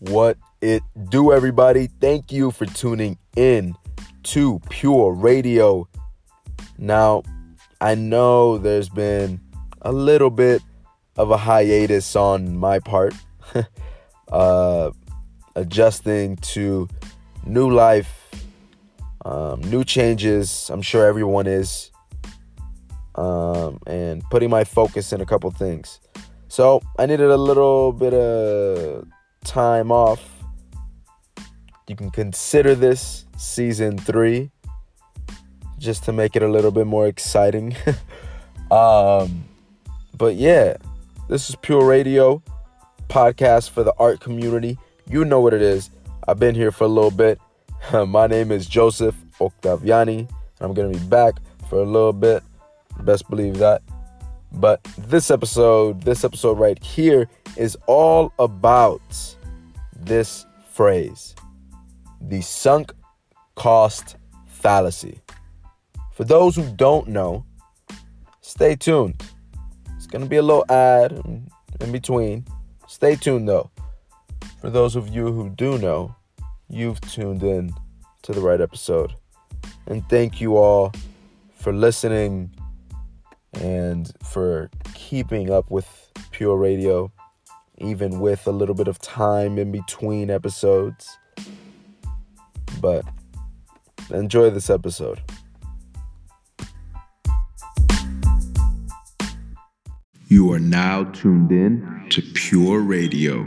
What it do, everybody? Thank you for tuning in to Pure Radio. Now, I know there's been a little bit of a hiatus on my part, uh, adjusting to new life, um, new changes. I'm sure everyone is, um, and putting my focus in a couple things. So I needed a little bit of time off. You can consider this season three just to make it a little bit more exciting. um, but yeah, this is Pure Radio podcast for the art community. You know what it is. I've been here for a little bit. My name is Joseph Octaviani. I'm going to be back for a little bit. Best believe that. But this episode, this episode right here is all about this phrase the sunk cost fallacy. For those who don't know, stay tuned. It's going to be a little ad in between. Stay tuned though. For those of you who do know, you've tuned in to the right episode. And thank you all for listening and for keeping up with Pure Radio, even with a little bit of time in between episodes. But enjoy this episode. You are now tuned in to Pure Radio.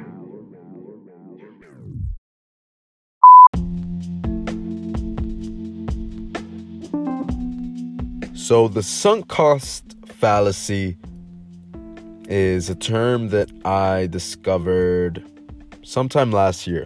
So, the sunk cost fallacy is a term that I discovered sometime last year.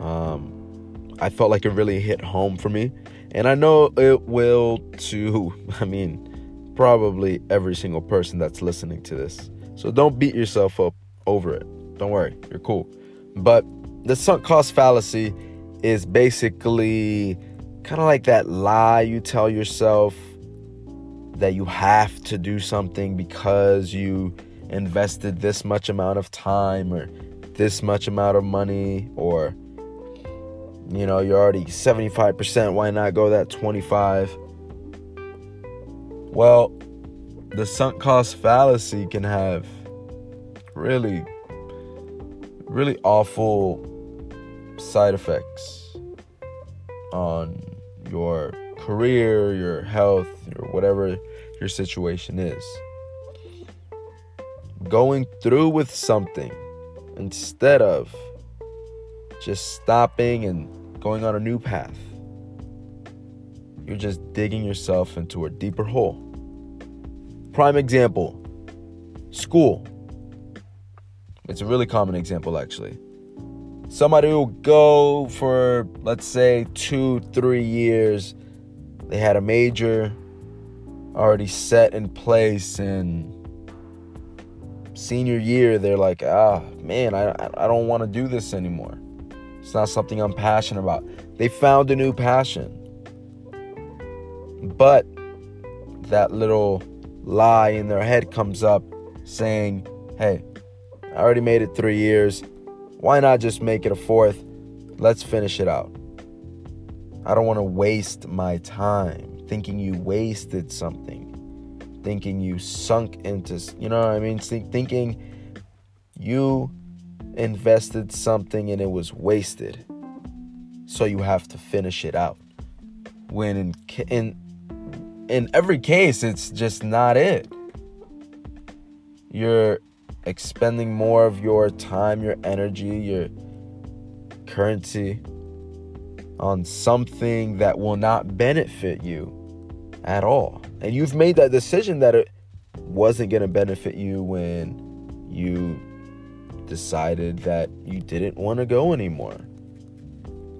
Um, I felt like it really hit home for me, and I know it will too. I mean, probably every single person that's listening to this. So, don't beat yourself up over it. Don't worry, you're cool. But the sunk cost fallacy is basically kind of like that lie you tell yourself that you have to do something because you invested this much amount of time or this much amount of money or you know you're already 75% why not go that 25 well the sunk cost fallacy can have really really awful side effects on your career, your health, or whatever your situation is. Going through with something instead of just stopping and going on a new path. You're just digging yourself into a deeper hole. Prime example school. It's a really common example, actually. Somebody will go for let's say two three years they had a major already set in place and senior year they're like ah man i, I don't want to do this anymore. It's not something i'm passionate about. They found a new passion. But that little lie in their head comes up saying hey i already made it three years why not just make it a fourth? Let's finish it out. I don't want to waste my time thinking you wasted something, thinking you sunk into, you know what I mean? Thinking you invested something and it was wasted. So you have to finish it out. When in in in every case it's just not it. You're expending more of your time, your energy, your currency on something that will not benefit you at all. And you've made that decision that it wasn't going to benefit you when you decided that you didn't want to go anymore.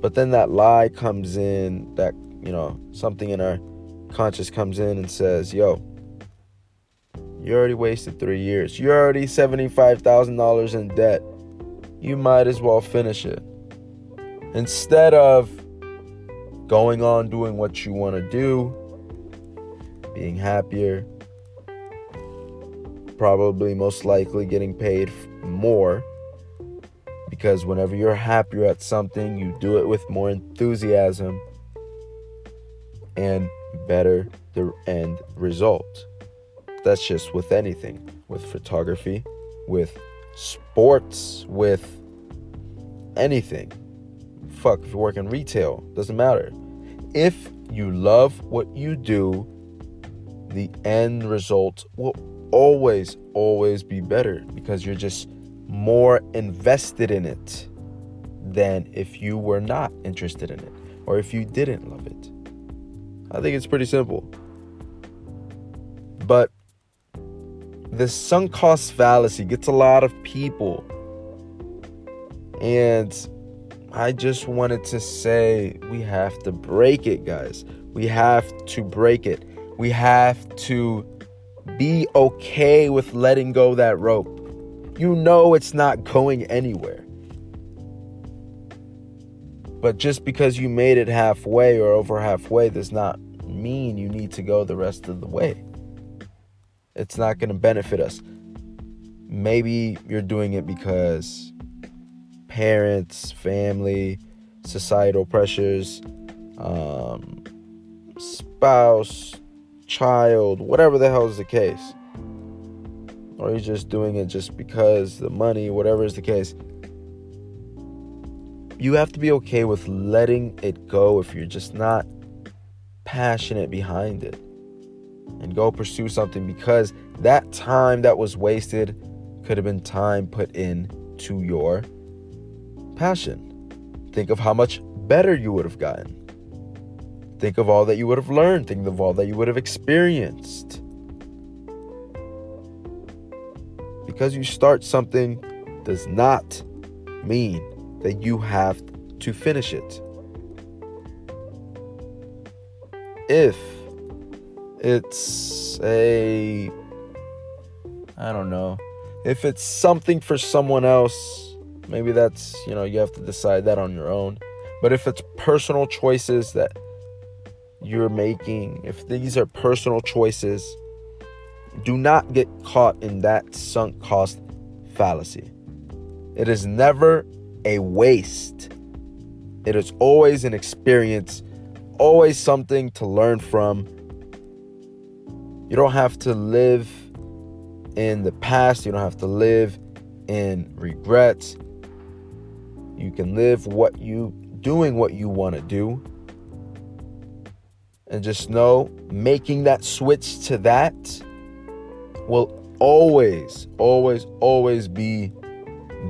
But then that lie comes in, that, you know, something in our conscious comes in and says, yo, you already wasted three years. You're already $75,000 in debt. you might as well finish it. Instead of going on doing what you want to do, being happier, probably most likely getting paid more. Because whenever you're happier at something, you do it with more enthusiasm and better the end result. That's just with anything, with photography, with sports, with anything. Fuck, if you work in retail, doesn't matter. If you love what you do, the end result will always, always be better because you're just more invested in it than if you were not interested in it or if you didn't love it. I think it's pretty simple. But the sunk cost fallacy gets a lot of people. And I just wanted to say we have to break it, guys. We have to break it. We have to be okay with letting go that rope. You know it's not going anywhere. But just because you made it halfway or over halfway does not mean you need to go the rest of the way. It's not going to benefit us. Maybe you're doing it because parents, family, societal pressures, um, spouse, child, whatever the hell is the case. Or you're just doing it just because the money, whatever is the case. You have to be okay with letting it go if you're just not passionate behind it. And go pursue something because that time that was wasted could have been time put in to your passion. Think of how much better you would have gotten. Think of all that you would have learned. Think of all that you would have experienced. Because you start something does not mean that you have to finish it. If it's a, I don't know, if it's something for someone else, maybe that's, you know, you have to decide that on your own. But if it's personal choices that you're making, if these are personal choices, do not get caught in that sunk cost fallacy. It is never a waste, it is always an experience, always something to learn from. You don't have to live in the past, you don't have to live in regrets. You can live what you doing what you want to do and just know making that switch to that will always, always, always be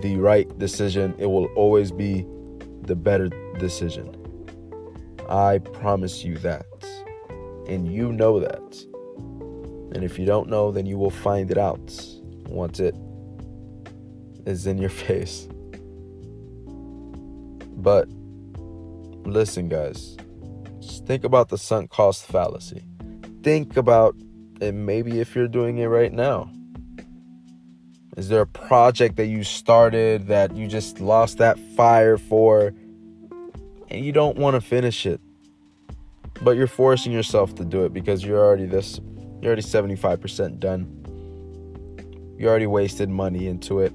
the right decision. It will always be the better decision. I promise you that. And you know that. And if you don't know, then you will find it out once it is in your face. But listen, guys just think about the sunk cost fallacy. Think about it maybe if you're doing it right now. Is there a project that you started that you just lost that fire for and you don't want to finish it? But you're forcing yourself to do it because you're already this you're already 75% done. You already wasted money into it.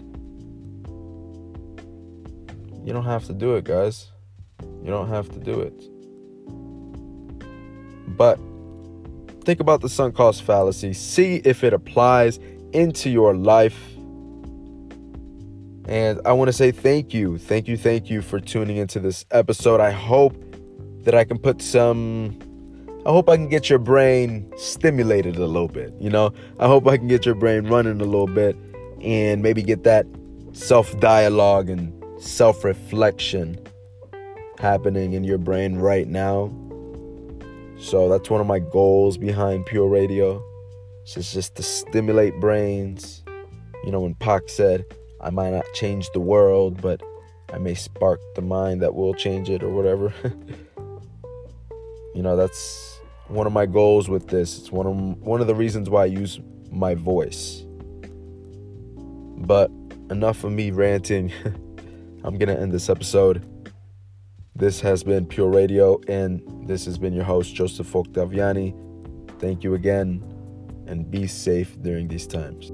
You don't have to do it, guys. You don't have to do it. But think about the sunk cost fallacy, see if it applies into your life. And I want to say thank you, thank you, thank you for tuning into this episode. I hope that I can put some, I hope I can get your brain stimulated a little bit. You know, I hope I can get your brain running a little bit and maybe get that self dialogue and self reflection happening in your brain right now so that's one of my goals behind Pure Radio. It's just to stimulate brains. You know, when Pac said, I might not change the world, but I may spark the mind that will change it or whatever. you know, that's one of my goals with this. It's one of one of the reasons why I use my voice. But enough of me ranting. I'm going to end this episode. This has been Pure Radio, and this has been your host, Joseph Octaviani. Thank you again, and be safe during these times.